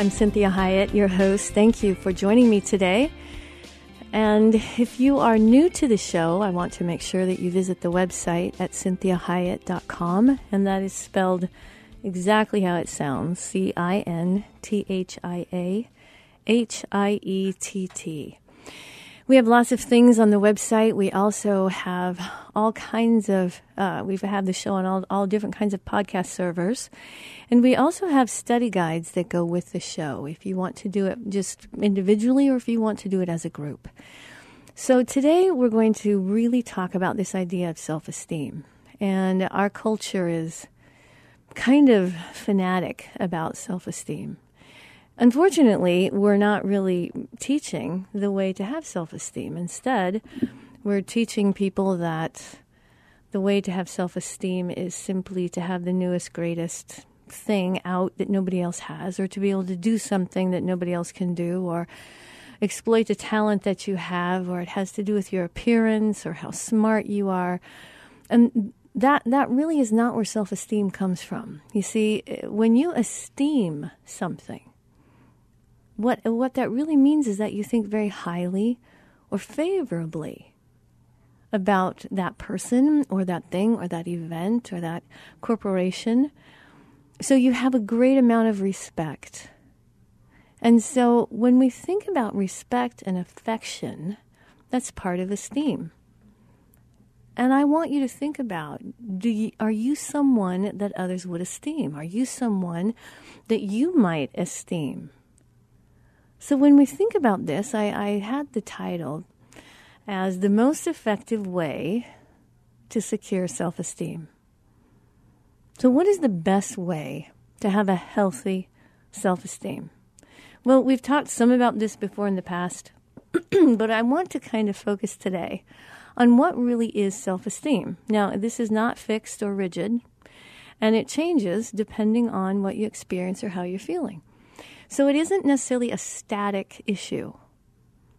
I'm Cinthia Hiett, your host. Thank you for joining me today. And if you are new to the show, I want to make sure that you visit the website at cinthiahiett.com, and that is spelled exactly how it sounds C I N T H I A H I E T T. We have lots of things on the website. We also have all kinds of, uh, we've had the show on all, all different kinds of podcast servers. And we also have study guides that go with the show if you want to do it just individually or if you want to do it as a group. So today we're going to really talk about this idea of self esteem. And our culture is kind of fanatic about self esteem. Unfortunately, we're not really teaching the way to have self esteem. Instead, we're teaching people that the way to have self esteem is simply to have the newest, greatest thing out that nobody else has, or to be able to do something that nobody else can do, or exploit a talent that you have, or it has to do with your appearance or how smart you are. And that that really is not where self-esteem comes from. You see, when you esteem something, what what that really means is that you think very highly or favorably about that person or that thing or that event or that corporation. So you have a great amount of respect. And so when we think about respect and affection, that's part of esteem. And I want you to think about do you, are you someone that others would esteem? Are you someone that you might esteem? So when we think about this, I, I had the title as the most effective way to secure self esteem. So, what is the best way to have a healthy self esteem? Well, we've talked some about this before in the past, but I want to kind of focus today on what really is self esteem. Now, this is not fixed or rigid, and it changes depending on what you experience or how you're feeling. So it isn't necessarily a static issue,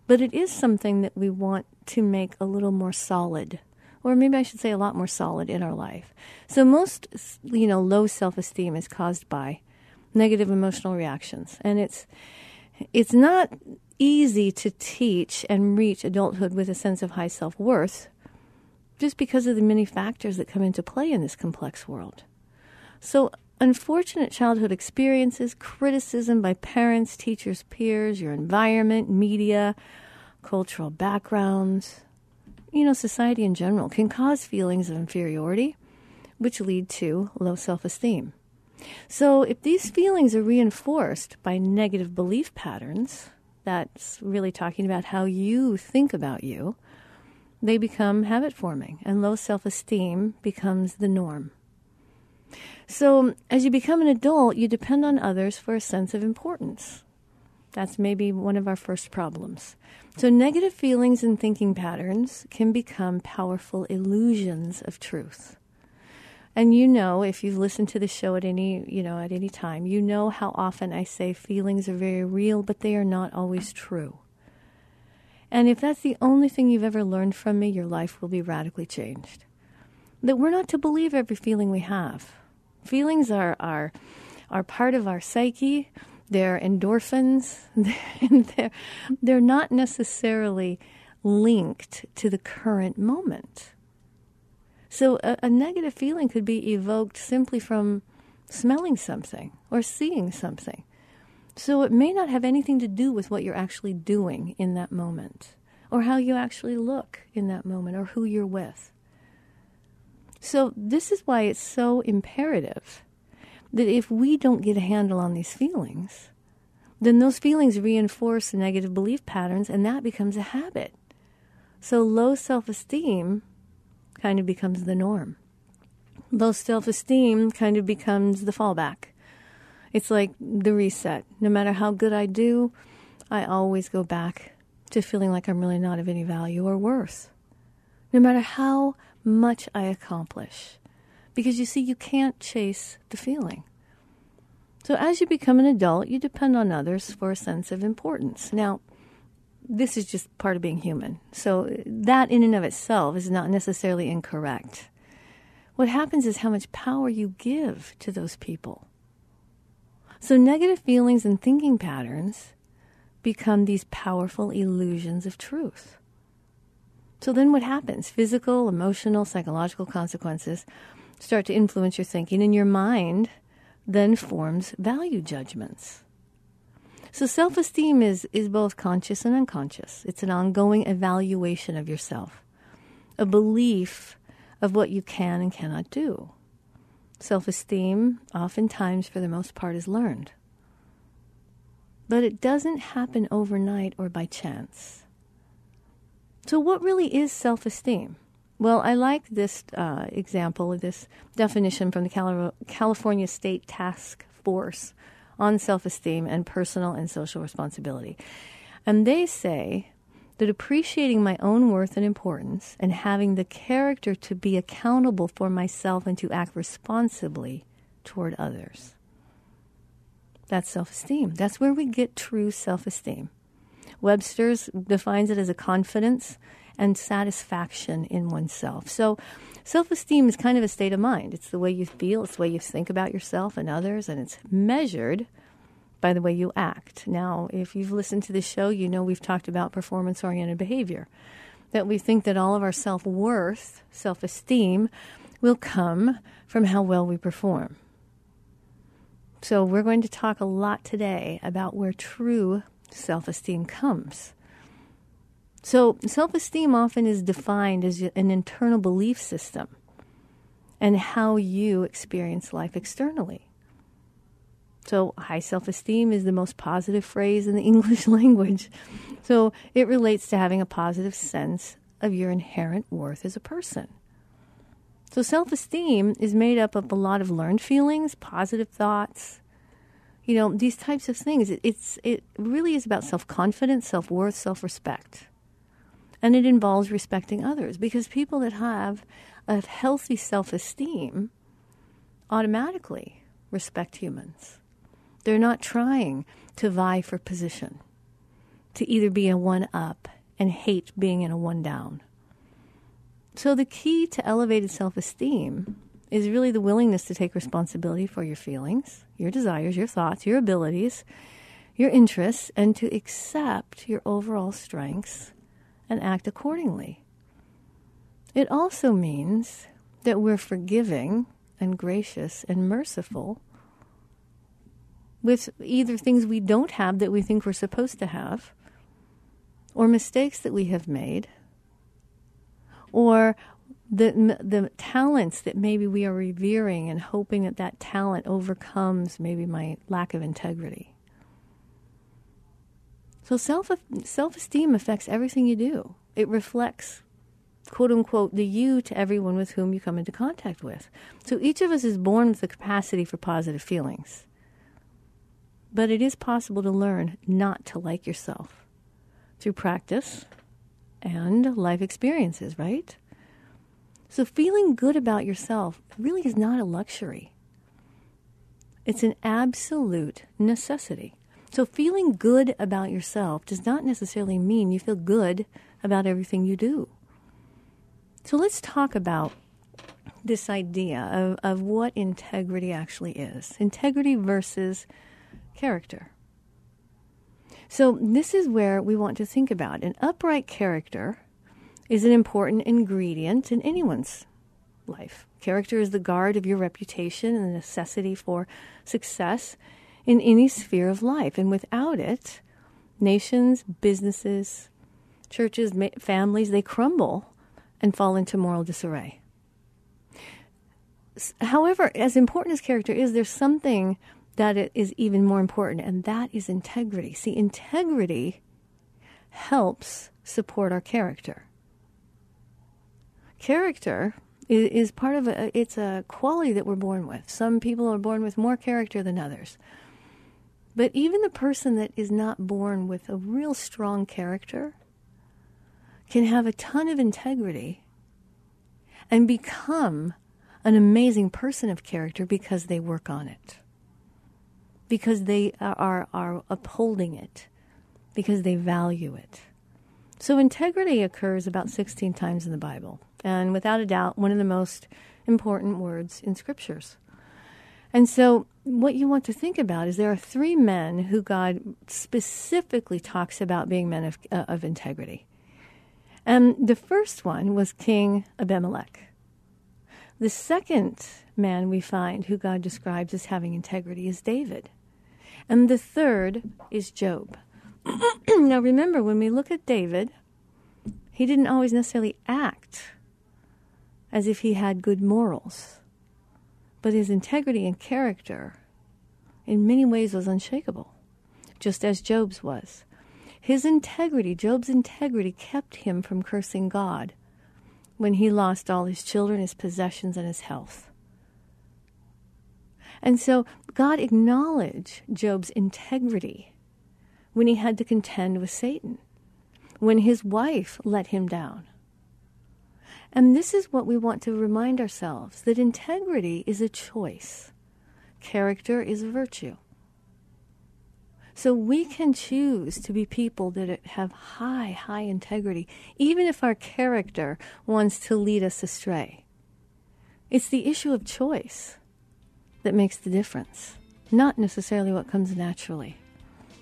but it is something that we want to make a little more solid, or maybe I should say a lot more solid in our life. So most, you know, low self-esteem is caused by negative emotional reactions, and it's it's not easy to teach and reach adulthood with a sense of high self-worth just because of the many factors that come into play in this complex world. So unfortunate childhood experiences, criticism by parents, teachers, peers, your environment, media, cultural backgrounds, you know, society in general can cause feelings of inferiority, which lead to low self esteem. So, if these feelings are reinforced by negative belief patterns, that's really talking about how you think about you, they become habit forming, and low self esteem becomes the norm. So, as you become an adult, you depend on others for a sense of importance. That's maybe one of our first problems. So, negative feelings and thinking patterns can become powerful illusions of truth. And you know, if you've listened to the show at any, you know, at any time, you know how often I say feelings are very real, but they are not always true. And if that's the only thing you've ever learned from me, your life will be radically changed. That we're not to believe every feeling we have. Feelings are, are, are part of our psyche, they're endorphins, they're, they're not necessarily linked to the current moment. So a, a negative feeling could be evoked simply from smelling something or seeing something. So it may not have anything to do with what you're actually doing in that moment, or how you actually look in that moment, or who you're with. So, this is why it's so imperative that if we don't get a handle on these feelings, then those feelings reinforce negative belief patterns, and that becomes a habit. So, low self esteem kind of becomes the norm. Low self esteem kind of becomes the fallback. It's like the reset. No matter how good I do, I always go back to feeling like I'm really not of any value or worth. No matter how much I accomplish. Because you see, you can't chase the feeling. So as you become an adult, you depend on others for a sense of importance. Now, this is just part of being human. So that in and of itself is not necessarily incorrect. What happens is how much power you give to those people. So, negative feelings and thinking patterns become these powerful illusions of truth. So, then what happens? Physical, emotional, psychological consequences start to influence your thinking, and your mind then forms value judgments. So, self esteem is, is both conscious and unconscious. It's an ongoing evaluation of yourself, a belief of what you can and cannot do. Self esteem, oftentimes for the most part, is learned. But it doesn't happen overnight or by chance. So, what really is self esteem? Well, I like this uh, example, this definition from the California State Task Force on self esteem and personal and social responsibility. And they say that appreciating my own worth and importance and having the character to be accountable for myself and to act responsibly toward others. That's self esteem. That's where we get true self esteem. Webster's defines it as a confidence and satisfaction in oneself. So, self esteem is kind of a state of mind. It's the way you feel, it's the way you think about yourself and others, and it's measured by the way you act. Now, if you've listened to the show, you know we've talked about performance oriented behavior. That we think that all of our self worth, self esteem, will come from how well we perform. So, we're going to talk a lot today about where true self esteem comes. So, self esteem often is defined as an internal belief system and how you experience life externally. So, high self esteem is the most positive phrase in the English language. So, it relates to having a positive sense of your inherent worth as a person. So, self esteem is made up of a lot of learned feelings, positive thoughts, you know, these types of things. It, it's, it really is about self confidence, self worth, self respect. And it involves respecting others because people that have a healthy self esteem automatically respect humans. They're not trying to vie for position, to either be a one up and hate being in a one down. So, the key to elevated self esteem is really the willingness to take responsibility for your feelings, your desires, your thoughts, your abilities, your interests, and to accept your overall strengths and act accordingly. It also means that we're forgiving and gracious and merciful with either things we don't have that we think we're supposed to have, or mistakes that we have made, or the, the talents that maybe we are revering and hoping that that talent overcomes maybe my lack of integrity. So self self esteem affects everything you do. It reflects quote unquote the you to everyone with whom you come into contact with. So each of us is born with the capacity for positive feelings. But it is possible to learn not to like yourself through practice and life experiences, right? So, feeling good about yourself really is not a luxury, it's an absolute necessity. So, feeling good about yourself does not necessarily mean you feel good about everything you do. So, let's talk about this idea of, of what integrity actually is integrity versus character. So, this is where we want to think about an upright character is an important ingredient in anyone's life. Character is the guard of your reputation and the necessity for success in any sphere of life. And without it, nations, businesses, churches, families, they crumble and fall into moral disarray. However, as important as character is, there's something that is even more important, and that is integrity. See, integrity helps support our character. Character is, is part of a, it's a quality that we're born with. Some people are born with more character than others. But even the person that is not born with a real strong character can have a ton of integrity and become an amazing person of character because they work on it, because they are, are upholding it, because they value it. So, integrity occurs about 16 times in the Bible, and without a doubt, one of the most important words in scriptures. And so, what you want to think about is there are three men who God specifically talks about being men of, uh, of integrity. And the first one was King Abimelech. The second man we find who God describes as having integrity is David. And the third is Job. now remember, when we look at David, he didn't always necessarily act as if he had good morals, but his integrity and character in many ways was unshakable, just as Job's was. His integrity, Job's integrity, kept him from cursing God when he lost all his children, his possessions, and his health. And so God acknowledged Job's integrity when he had to contend with Satan, when his wife let him down. And this is what we want to remind ourselves that integrity is a choice, character is a virtue. So we can choose to be people that have high, high integrity, even if our character wants to lead us astray. It's the issue of choice that makes the difference, not necessarily what comes naturally.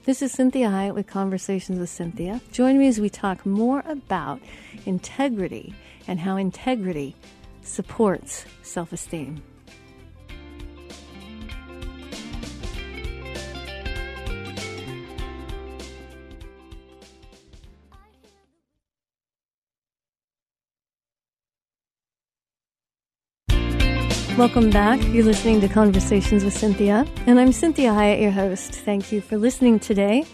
This is Cinthia Hiett with Conversations with Cinthia. Join me as we talk more about integrity and how integrity supports self esteem. Welcome back. You're listening to Conversations with Cinthia, and I'm Cinthia Hiett, your host. Thank you for listening today.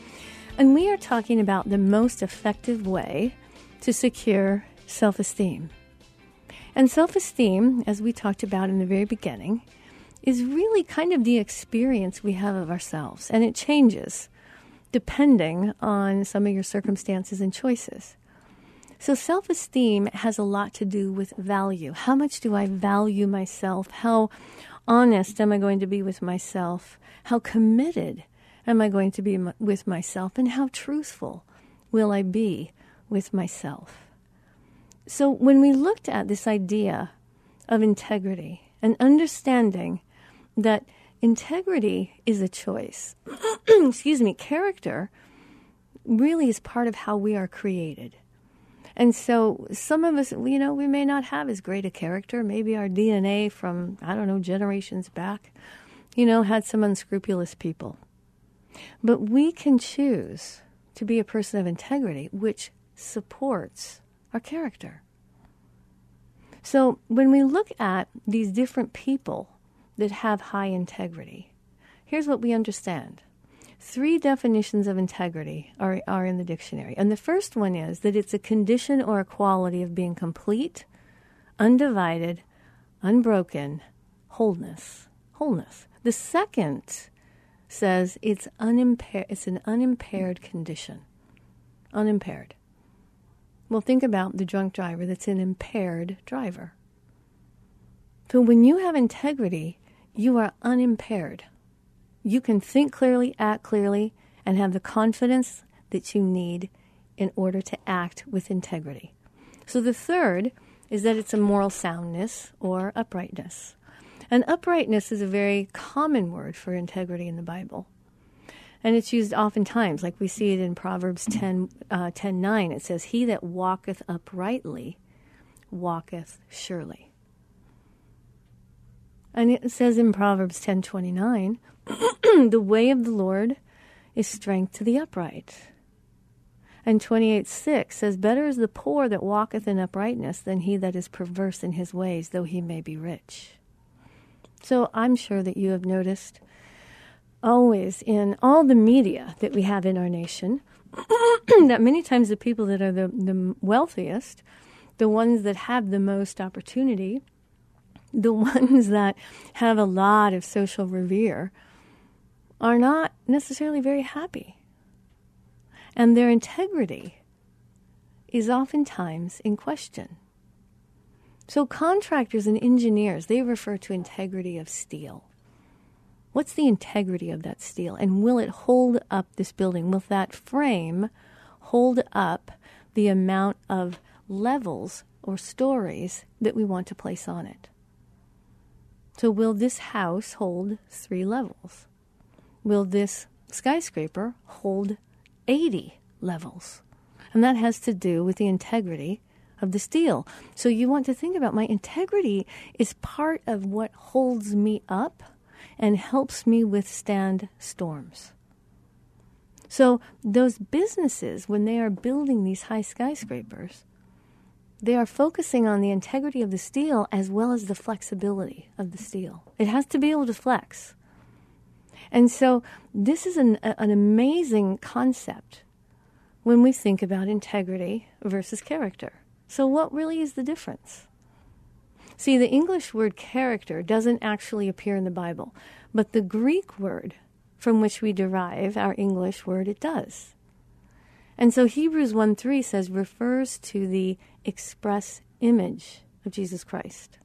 And we are talking about the most effective way to secure self esteem. And self esteem, as we talked about in the very beginning, is really kind of the experience we have of ourselves, and it changes depending on some of your circumstances and choices. So, self esteem has a lot to do with value. How much do I value myself? How honest am I going to be with myself? How committed am I going to be with myself? And how truthful will I be with myself? So, when we looked at this idea of integrity and understanding that integrity is a choice, excuse me, character really is part of how we are created. And so some of us, you know, we may not have as great a character. Maybe our DNA from, I don't know, generations back, you know, had some unscrupulous people. But we can choose to be a person of integrity, which supports our character. So when we look at these different people that have high integrity, here's what we understand Three definitions of integrity are, are in the dictionary. And the first one is that it's a condition or a quality of being complete, undivided, unbroken, wholeness. Wholeness. The second says it's unimpaired it's an unimpaired condition. Unimpaired. Well, think about the drunk driver that's an impaired driver. So when you have integrity, you are unimpaired. You can think clearly, act clearly, and have the confidence that you need in order to act with integrity. So the third is that it's a moral soundness or uprightness. And uprightness is a very common word for integrity in the Bible. And it's used oftentimes, like we see it in Proverbs 10, uh, 10 9. It says, He that walketh uprightly walketh surely. And it says in Proverbs 10 29, the way of the Lord is strength to the upright. And 28 6 says, Better is the poor that walketh in uprightness than he that is perverse in his ways, though he may be rich. So I'm sure that you have noticed always in all the media that we have in our nation that many times the people that are the, the wealthiest, the ones that have the most opportunity, the ones that have a lot of social revere, are not necessarily very happy. And their integrity is oftentimes in question. So, contractors and engineers, they refer to integrity of steel. What's the integrity of that steel? And will it hold up this building? Will that frame hold up the amount of levels or stories that we want to place on it? So, will this house hold three levels? Will this skyscraper hold 80 levels? And that has to do with the integrity of the steel. So, you want to think about my integrity is part of what holds me up and helps me withstand storms. So, those businesses, when they are building these high skyscrapers, they are focusing on the integrity of the steel as well as the flexibility of the steel. It has to be able to flex. And so, this is an, an amazing concept when we think about integrity versus character. So, what really is the difference? See, the English word character doesn't actually appear in the Bible, but the Greek word from which we derive our English word, it does. And so Hebrews 1 3 says, refers to the express image of Jesus Christ.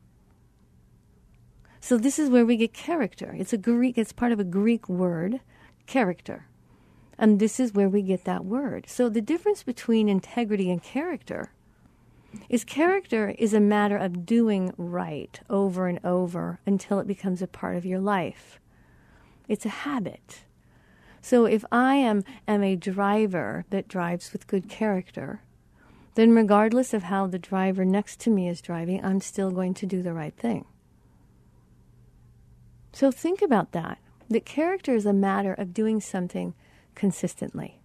So this is where we get character. It's a Greek, it's part of a Greek word, character. And this is where we get that word. So the difference between integrity and character is character is a matter of doing right over and over until it becomes a part of your life. It's a habit. So if I am, am a driver that drives with good character, then regardless of how the driver next to me is driving, I'm still going to do the right thing. So think about that. That character is a matter of doing something consistently.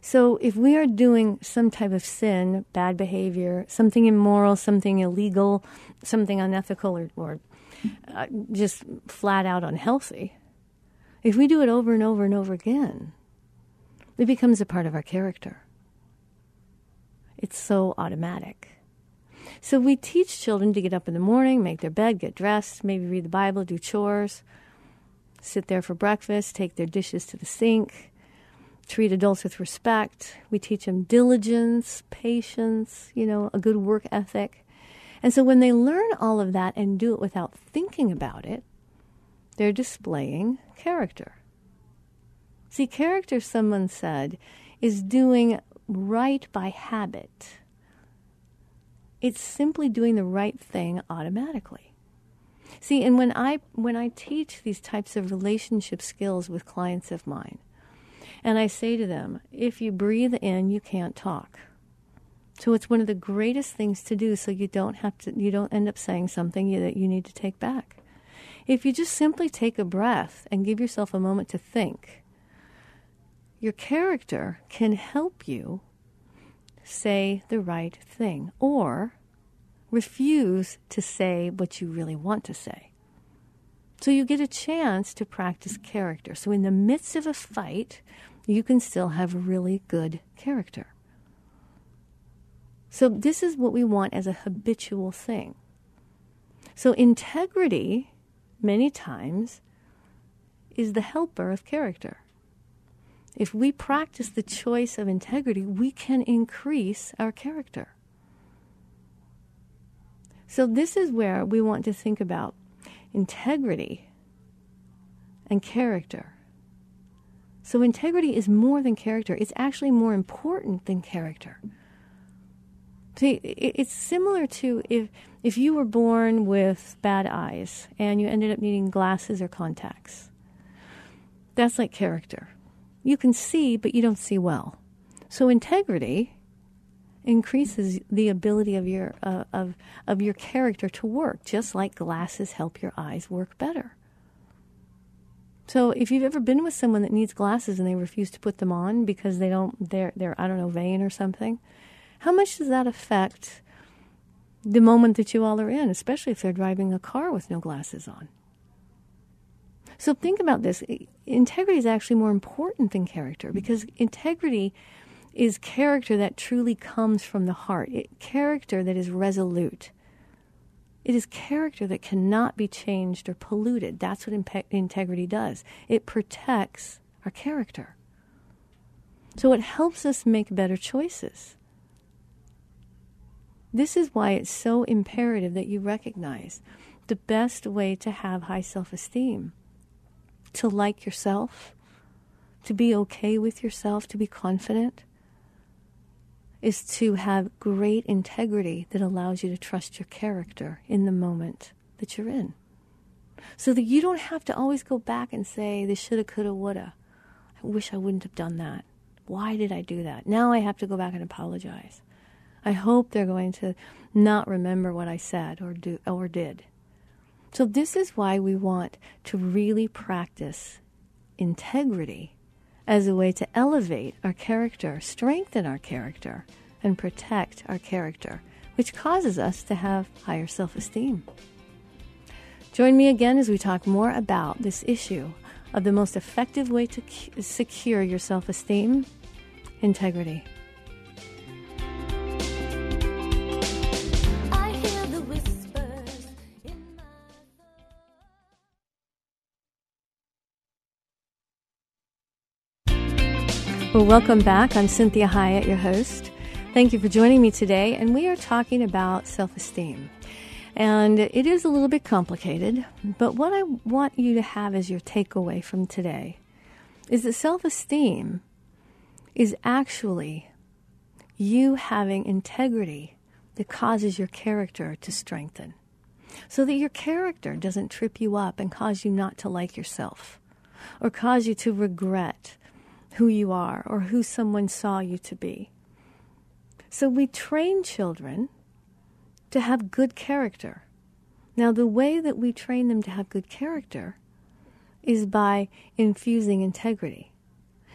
So if we are doing some type of sin, bad behavior, something immoral, something illegal, something unethical, or, or uh, just flat out unhealthy, if we do it over and over and over again, it becomes a part of our character. It's so automatic. So we teach children to get up in the morning, make their bed, get dressed, maybe read the Bible, do chores, sit there for breakfast, take their dishes to the sink, treat adults with respect. We teach them diligence, patience, you know, a good work ethic. And so when they learn all of that and do it without thinking about it, they're displaying character. See, character, someone said, is doing right by habit. It's simply doing the right thing automatically. See, and when I when I teach these types of relationship skills with clients of mine, and I say to them, if you breathe in, you can't talk. So it's one of the greatest things to do so you don't have to you don't end up saying something that you need to take back. If you just simply take a breath and give yourself a moment to think, your character can help you say the right thing or refuse to say what you really want to say. So you get a chance to practice character. So in the midst of a fight, you can still have really good character. So, this is what we want as a habitual thing. So, integrity, many times, is the helper of character. If we practice the choice of integrity, we can increase our character. So, this is where we want to think about integrity and character So integrity is more than character. It's actually more important than character. See, it's similar to if if you were born with bad eyes and you ended up needing glasses or contacts. That's like character. You can see, but you don't see well. So integrity increases the ability of your uh, of of your character to work, just like glasses help your eyes work better. So if you've ever been with someone that needs glasses and they refuse to put them on because they don't they're they're I don't know vain or something, how much does that affect the moment that you all are in, especially if they're driving a car with no glasses on? So think about this. Integrity is actually more important than character because integrity is character that truly comes from the heart, it, character that is resolute. It is character that cannot be changed or polluted. That's what integrity does. It protects our character. So it helps us make better choices. This is why it's so imperative that you recognize the best way to have high self esteem, to like yourself, to be okay with yourself, to be confident, is to have great integrity that allows you to trust your character in the moment that you're in. So that you don't have to always go back and say, this shoulda, coulda, woulda. I wish I wouldn't have done that. Why did I do that? Now I have to go back and apologize. I hope they're going to not remember what I said or do or did. So this is why we want to really practice integrity as a way to elevate our character, strengthen our character, and protect our character, which causes us to have higher self esteem. Join me again as we talk more about this issue of the most effective way to secure your self esteem integrity. Well, welcome back. I'm Cinthia Hiett, your host. Thank you for joining me today, and we are talking about self esteem. And it is a little bit complicated, but what I want you to have as your takeaway from today is that self esteem is actually you having integrity that causes your character to strengthen. So that your character doesn't trip you up and cause you not to like yourself or cause you to regret who you are or who someone saw you to be. So we train children to have good character. Now, the way that we train them to have good character is by infusing integrity.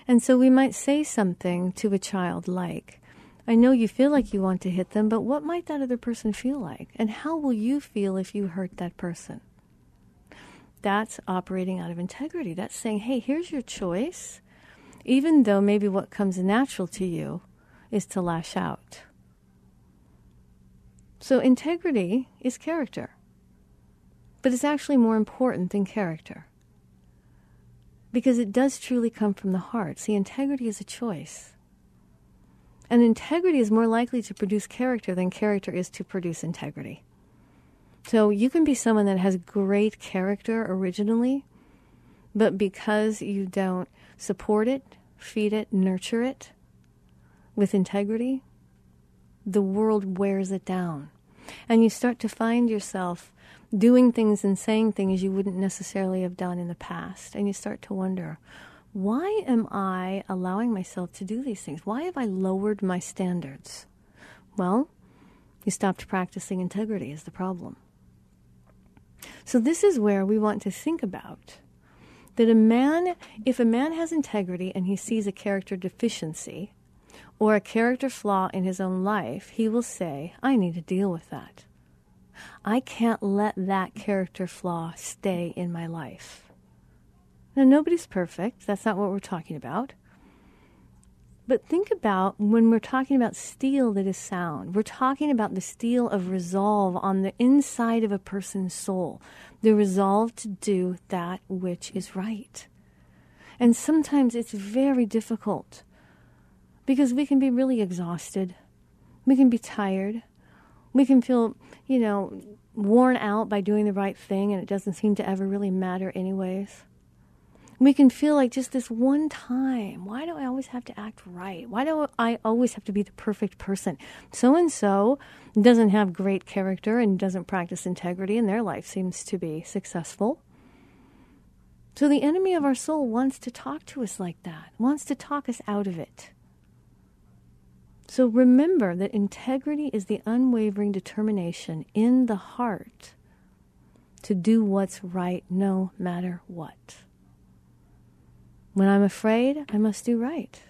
And so we might say something to a child like, I know you feel like you want to hit them, but what might that other person feel like? And how will you feel if you hurt that person? That's operating out of integrity. That's saying, hey, here's your choice even though maybe what comes natural to you is to lash out. So, integrity is character, but it's actually more important than character because it does truly come from the heart. See, integrity is a choice. And integrity is more likely to produce character than character is to produce integrity. So you can be someone that has great character originally, but because you don't support it, feed it, nurture it with integrity, the world wears it down. And you start to find yourself doing things and saying things you wouldn't necessarily have done in the past. And you start to wonder, why am I allowing myself to do these things? Why have I lowered my standards? Well, you stopped practicing integrity, is the problem. So, this is where we want to think about that a man, if a man has integrity and he sees a character deficiency or a character flaw in his own life, he will say, I need to deal with that. I can't let that character flaw stay in my life. Now, nobody's perfect. That's not what we're talking about. But think about when we're talking about steel that is sound, we're talking about the steel of resolve on the inside of a person's soul, the resolve to do that which is right. And sometimes it's very difficult because we can be really exhausted, we can be tired, we can feel, you know, worn out by doing the right thing and it doesn't seem to ever really matter, anyways. We can feel like just this one time. Why do I always have to act right? Why do I always have to be the perfect person? So and so doesn't have great character and doesn't practice integrity, and their life seems to be successful. So the enemy of our soul wants to talk to us like that, wants to talk us out of it. So remember that integrity is the unwavering determination in the heart to do what's right no matter what. When I'm afraid, I must do right.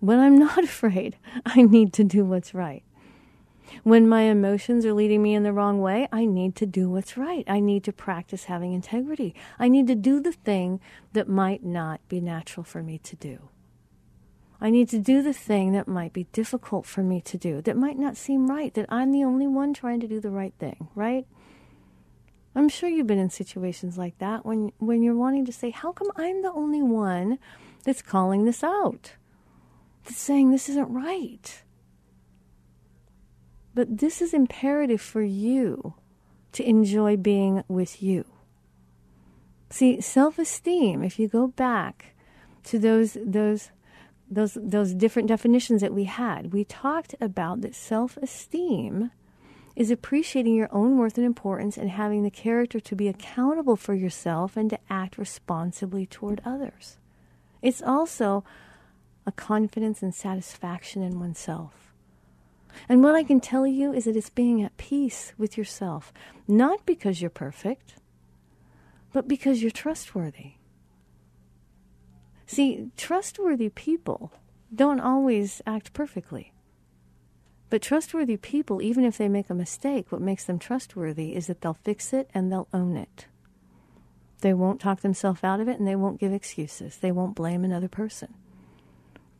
When I'm not afraid, I need to do what's right. When my emotions are leading me in the wrong way, I need to do what's right. I need to practice having integrity. I need to do the thing that might not be natural for me to do. I need to do the thing that might be difficult for me to do, that might not seem right, that I'm the only one trying to do the right thing, right? I'm sure you've been in situations like that when, when you're wanting to say, How come I'm the only one that's calling this out? That's saying this isn't right. But this is imperative for you to enjoy being with you. See, self esteem, if you go back to those, those, those, those different definitions that we had, we talked about that self esteem is appreciating your own worth and importance and having the character to be accountable for yourself and to act responsibly toward others. It's also a confidence and satisfaction in oneself. And what I can tell you is that it's being at peace with yourself, not because you're perfect, but because you're trustworthy. See, trustworthy people don't always act perfectly. But trustworthy people, even if they make a mistake, what makes them trustworthy is that they'll fix it and they'll own it. They won't talk themselves out of it and they won't give excuses. They won't blame another person.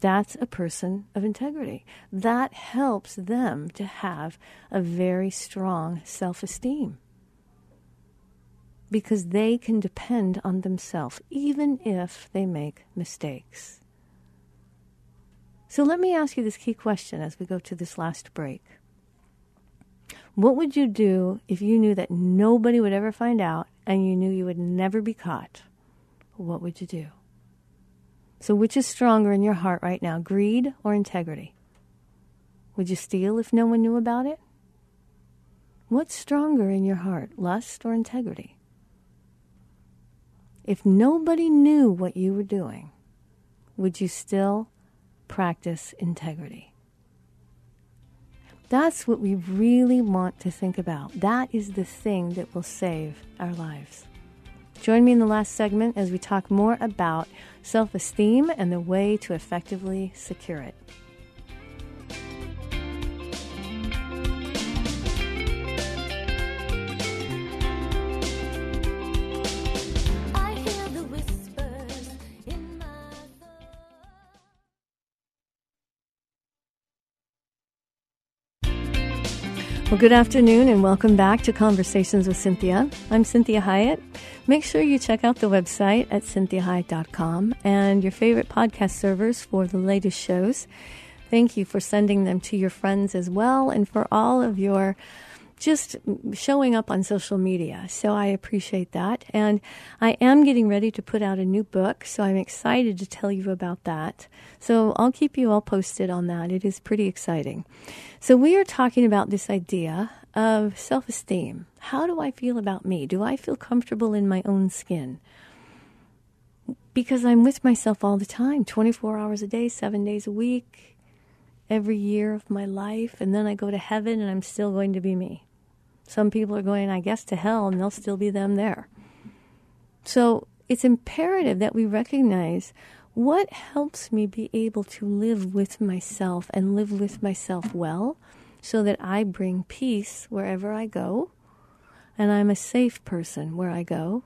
That's a person of integrity. That helps them to have a very strong self esteem because they can depend on themselves, even if they make mistakes. So let me ask you this key question as we go to this last break. What would you do if you knew that nobody would ever find out and you knew you would never be caught? What would you do? So, which is stronger in your heart right now, greed or integrity? Would you steal if no one knew about it? What's stronger in your heart, lust or integrity? If nobody knew what you were doing, would you still practice integrity. That's what we really want to think about. That is the thing that will save our lives. Join me in the last segment as we talk more about self esteem and the way to effectively secure it. Well, good afternoon and welcome back to Conversations with Cinthia. I'm Cinthia Hiett. Make sure you check out the website at cinthiahiett.com and your favorite podcast servers for the latest shows. Thank you for sending them to your friends as well and for all of your just showing up on social media. So I appreciate that. And I am getting ready to put out a new book, so I'm excited to tell you about that. So I'll keep you all posted on that. It is pretty exciting. So we are talking about this idea of self esteem. How do I feel about me? Do I feel comfortable in my own skin? Because I'm with myself all the time, 24 hours a day, seven days a week, every year of my life, and then I go to heaven and I'm still going to be me. Some people are going, I guess, to hell and they'll still be them there. So it's imperative that we recognize what helps me be able to live with myself and live with myself well so that I bring peace wherever I go and I'm a safe person where I go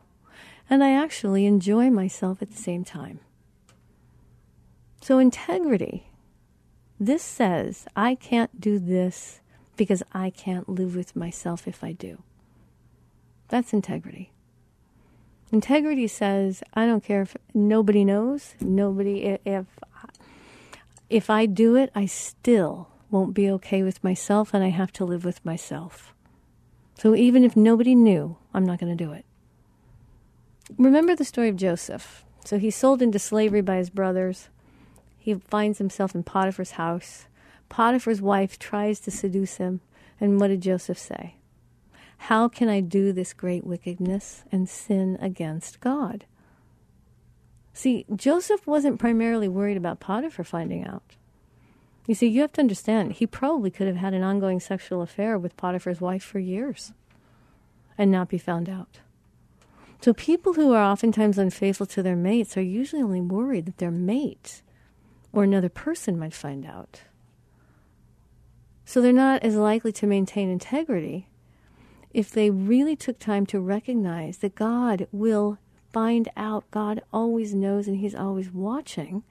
and I actually enjoy myself at the same time. So, integrity. This says, I can't do this because I can't live with myself if I do. That's integrity. Integrity says, I don't care if nobody knows, nobody, if, if I do it, I still won't be okay with myself and I have to live with myself. So even if nobody knew, I'm not going to do it. Remember the story of Joseph. So he's sold into slavery by his brothers. He finds himself in Potiphar's house. Potiphar's wife tries to seduce him. And what did Joseph say? How can I do this great wickedness and sin against God? See, Joseph wasn't primarily worried about Potiphar finding out. You see, you have to understand, he probably could have had an ongoing sexual affair with Potiphar's wife for years and not be found out. So people who are oftentimes unfaithful to their mates are usually only worried that their mate or another person might find out. So they're not as likely to maintain integrity if they really took time to recognize that God will find out, God always knows, and He's always watching.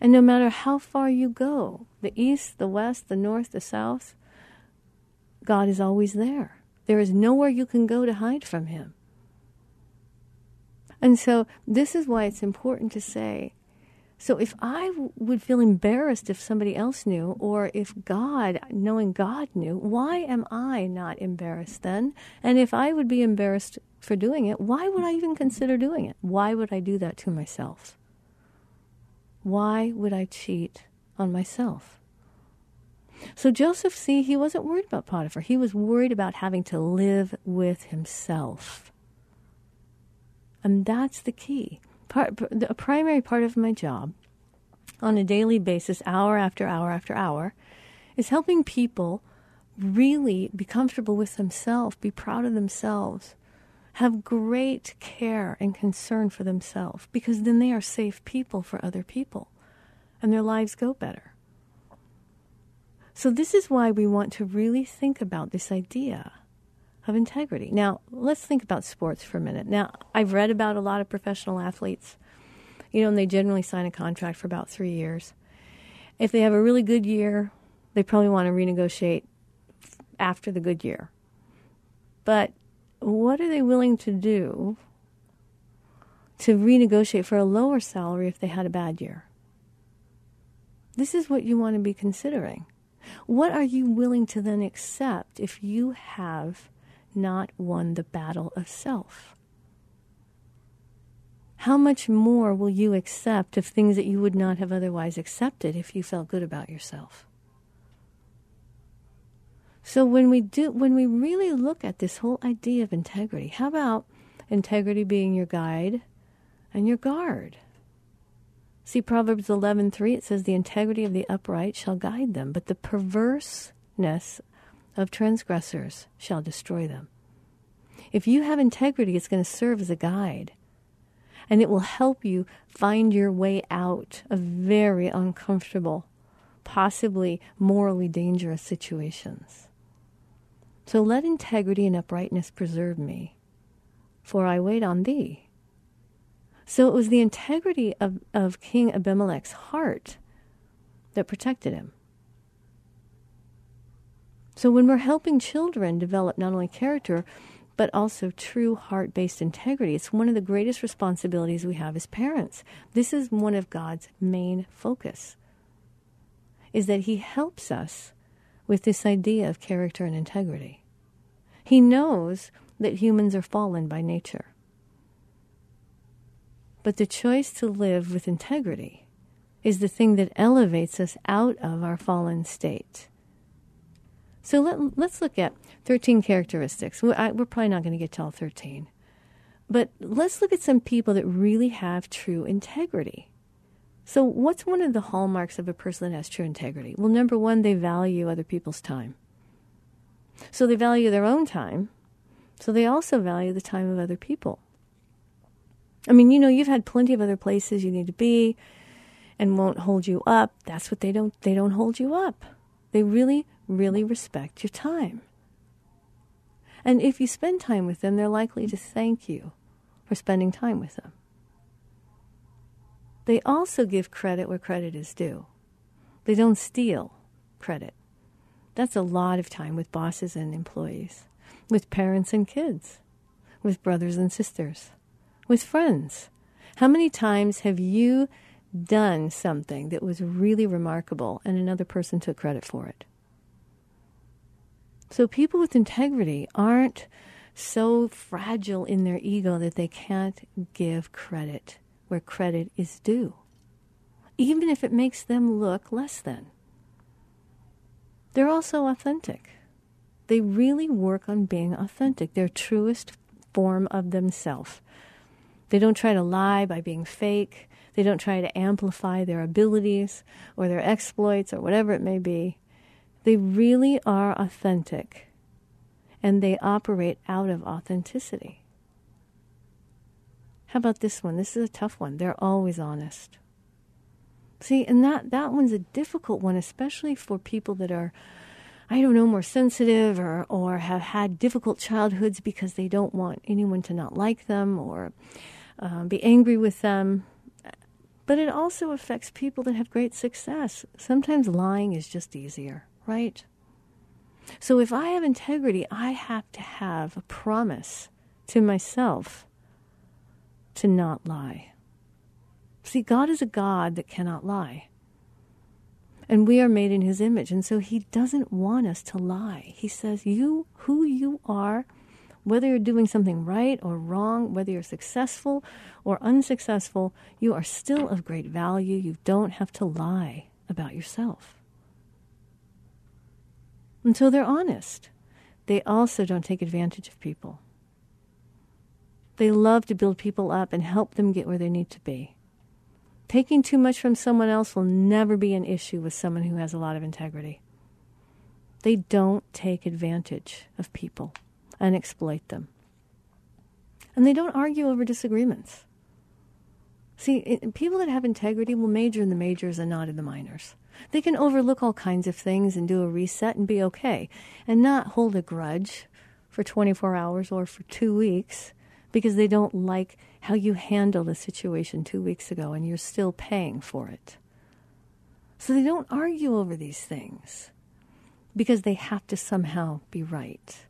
And no matter how far you go, the east, the west, the north, the south, God is always there. There is nowhere you can go to hide from Him. And so, this is why it's important to say so if I w- would feel embarrassed if somebody else knew, or if God, knowing God knew, why am I not embarrassed then? And if I would be embarrassed for doing it, why would I even consider doing it? Why would I do that to myself? Why would I cheat on myself? So Joseph, see, he wasn't worried about Potiphar. He was worried about having to live with himself. And that's the key part, a primary part of my job on a daily basis, hour after hour after hour, is helping people really be comfortable with themselves, be proud of themselves, have great care and concern for themselves, because then they are safe people for other people and their lives go better. So, this is why we want to really think about this idea of integrity. Now, let's think about sports for a minute. Now, I've read about a lot of professional athletes, you know, and they generally sign a contract for about three years. If they have a really good year, they probably want to renegotiate after the good year. But what are they willing to do to renegotiate for a lower salary if they had a bad year? This is what you want to be considering. What are you willing to then accept if you have not won the battle of self? How much more will you accept of things that you would not have otherwise accepted if you felt good about yourself? So when we do when we really look at this whole idea of integrity, how about integrity being your guide and your guard? See Proverbs 11:3 it says the integrity of the upright shall guide them, but the perverseness of transgressors shall destroy them. If you have integrity, it's going to serve as a guide. And it will help you find your way out of very uncomfortable, possibly morally dangerous situations. So let integrity and uprightness preserve me, for I wait on thee. So it was the integrity of, of King Abimelech's heart that protected him. So when we're helping children develop not only character, but also true heart based integrity, it's one of the greatest responsibilities we have as parents. This is one of God's main focus, is that He helps us with this idea of character and integrity. He knows that humans are fallen by nature. But the choice to live with integrity is the thing that elevates us out of our fallen state. So let, us look at 13 characteristics. We're, I, we're probably not going to get to all 13. But let's look at some people that really have true integrity. So, what's one of the hallmarks of a person that has true integrity? Well, number one, they value other people's time. So, they value their own time. So, they also value the time of other people. I mean, you know, you've had plenty of other places you need to be and won't hold you up. That's what they don't they don't hold you up. They really really respect your time. And if you spend time with them, they're likely to thank you for spending time with them. They also give credit where credit is due. They don't steal credit. That's a lot of time with bosses and employees, with parents and kids, with brothers and sisters, with friends. How many times have you done something that was really remarkable and another person took credit for it? So people with integrity aren't so fragile in their ego that they can't give credit where credit is due, even if it makes them look less than. They're also authentic. They really work on being authentic, their truest form of themselves. They don't try to lie by being fake. They don't try to amplify their abilities or their exploits or whatever it may be. They really are authentic and they operate out of authenticity. How about this one? This is a tough one. They're always honest. See, and that, that one's a difficult one, especially for people that are, I don't know, more sensitive or, or have had difficult childhoods because they don't want anyone to not like them or um, be angry with them. But it also affects people that have great success. Sometimes lying is just easier, right? So if I have integrity, I have to have a promise to myself to not lie. See, God is a God that cannot lie. And we are made in his image. And so he doesn't want us to lie. He says, You, who you are, whether you're doing something right or wrong, whether you're successful or unsuccessful, you are still of great value. You don't have to lie about yourself. So they're honest. They also don't take advantage of people. They love to build people up and help them get where they need to be. Taking too much from someone else will never be an issue with someone who has a lot of integrity. They don't take advantage of people and exploit them. And they don't argue over disagreements. See, people that have integrity will major in the majors and not in the minors. They can overlook all kinds of things and do a reset and be okay and not hold a grudge for 24 hours or for two weeks because they don't like how you handled a situation two weeks ago and you're still paying for it. So they don't argue over these things because they have to somehow be right.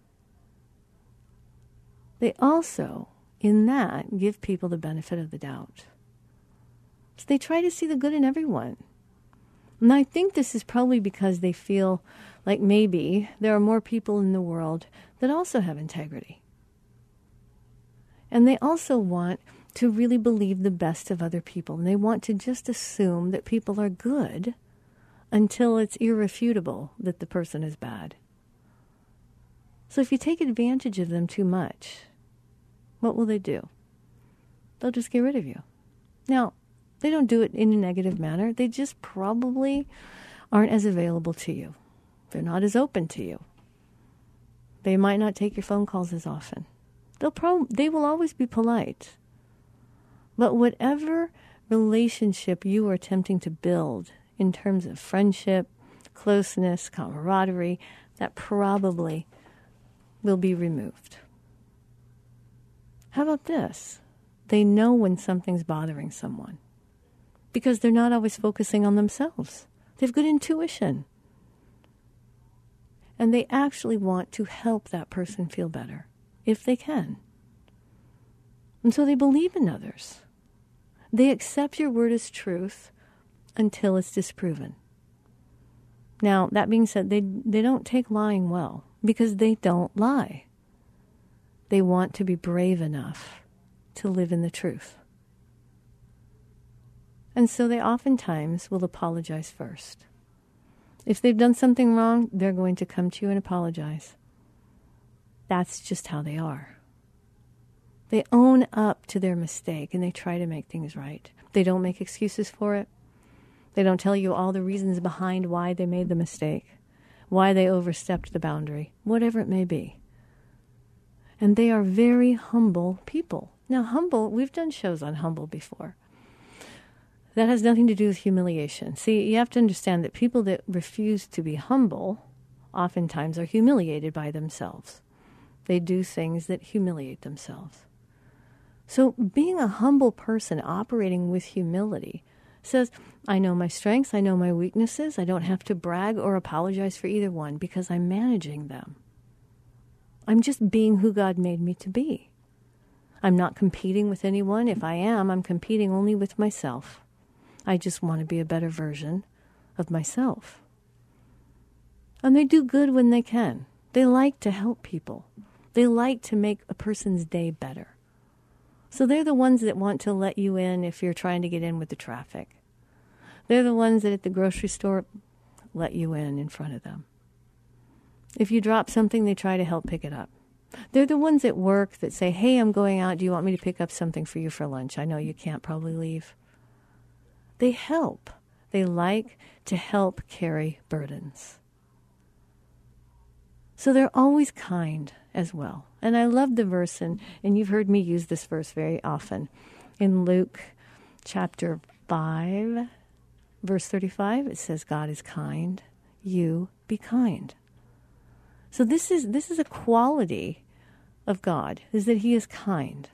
They also, in that, give people the benefit of the doubt. So they try to see the good in everyone. And I think this is probably because they feel like maybe there are more people in the world that also have integrity. And they also want to really believe the best of other people. And they want to just assume that people are good until it's irrefutable that the person is bad. So if you take advantage of them too much, what will they do? They'll just get rid of you. Now, they don't do it in a negative manner. They just probably aren't as available to you. They're not as open to you. They might not take your phone calls as often. They'll prob- they will always be polite. But whatever relationship you are attempting to build in terms of friendship, closeness, camaraderie, that probably will be removed. How about this? They know when something's bothering someone because they're not always focusing on themselves. They have good intuition. And they actually want to help that person feel better if they can. And so they believe in others. They accept your word as truth until it's disproven. Now, that being said, they, they don't take lying well because they don't lie. They want to be brave enough to live in the truth. And so they oftentimes will apologize first. If they've done something wrong, they're going to come to you and apologize. That's just how they are. They own up to their mistake and they try to make things right. They don't make excuses for it. They don't tell you all the reasons behind why they made the mistake, why they overstepped the boundary, whatever it may be. And they are very humble people. Now, humble, we've done shows on humble before. That has nothing to do with humiliation. See, you have to understand that people that refuse to be humble oftentimes are humiliated by themselves. They do things that humiliate themselves. So, being a humble person operating with humility says, I know my strengths, I know my weaknesses, I don't have to brag or apologize for either one because I'm managing them. I'm just being who God made me to be. I'm not competing with anyone. If I am, I'm competing only with myself. I just want to be a better version of myself. And they do good when they can. They like to help people. They like to make a person's day better. So they're the ones that want to let you in if you're trying to get in with the traffic. They're the ones that at the grocery store let you in in front of them. If you drop something, they try to help pick it up. They're the ones at work that say, Hey, I'm going out. Do you want me to pick up something for you for lunch? I know you can't probably leave. They help. They like to help carry burdens. So they're always kind as well. And I love the verse, and, and you've heard me use this verse very often. In Luke chapter 5, verse 35, it says, God is kind, you be kind. So this is this is a quality of God is that He is kind.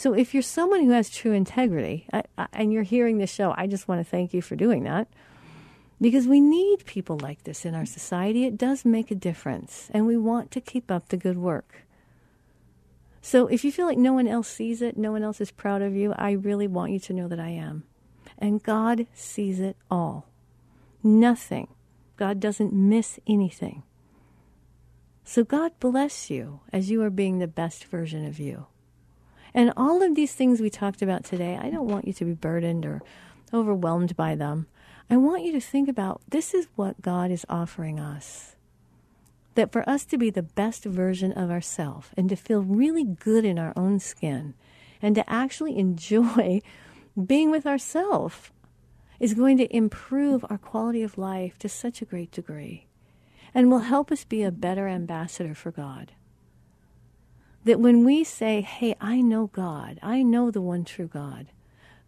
So if you're someone who has true integrity I, I, and you're hearing this show, I just want to thank you for doing that because we need people like this in our society. It does make a difference, and we want to keep up the good work. So if you feel like no one else sees it, no one else is proud of you, I really want you to know that I am. And God sees it all. Nothing. God doesn't miss anything. So God bless you as you are being the best version of you. And all of these things we talked about today, I don't want you to be burdened or overwhelmed by them. I want you to think about this is what God is offering us. That for us to be the best version of ourselves and to feel really good in our own skin and to actually enjoy being with ourselves is going to improve our quality of life to such a great degree and will help us be a better ambassador for God. That when we say, hey, I know God, I know the one true God,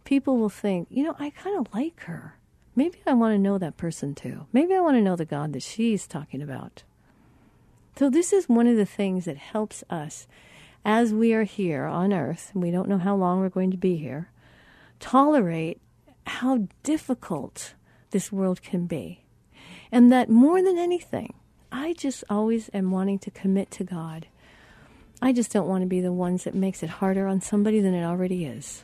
people will think, you know, I kind of like her. Maybe I want to know that person too. Maybe I want to know the God that she's talking about. So, this is one of the things that helps us as we are here on earth, and we don't know how long we're going to be here, tolerate how difficult this world can be. And that more than anything, I just always am wanting to commit to God. I just don't want to be the ones that makes it harder on somebody than it already is.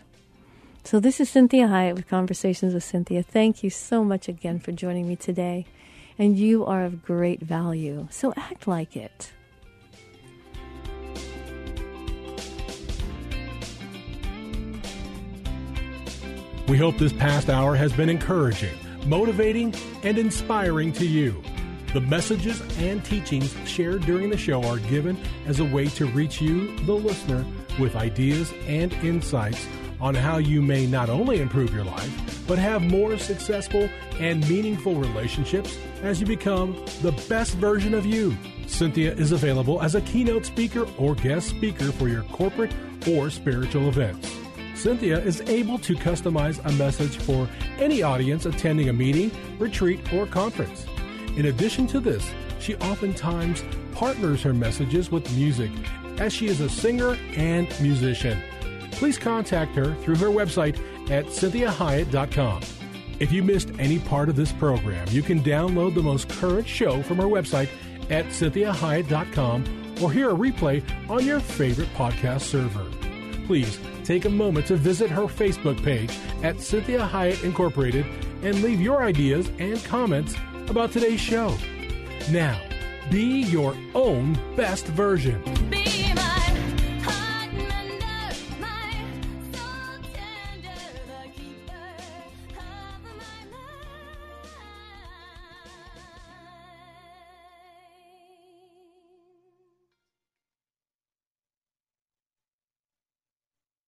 So this is Cinthia Hiett with Conversations with Cinthia. Thank you so much again for joining me today. And you are of great value. So act like it. We hope this past hour has been encouraging motivating, and inspiring to you. The messages and teachings shared during the show are given as a way to reach you, the listener, with ideas and insights on how you may not only improve your life, but have more successful and meaningful relationships as you become the best version of you. Cinthia is available as a keynote speaker or guest speaker for your corporate or spiritual events. Cinthia is able to customize a message for any audience attending a meeting, retreat, or conference. In addition to this, she oftentimes partners her messages with music, as she is a singer and musician. Please contact her through her website at cinthiahiett.com. If you missed any part of this program, you can download the most current show from her website at cinthiahiett.com or hear a replay on your favorite podcast server. Please take a moment to visit her Facebook page at Cinthia Hiett Incorporated and leave your ideas and comments about today's show. Now, be your own best version.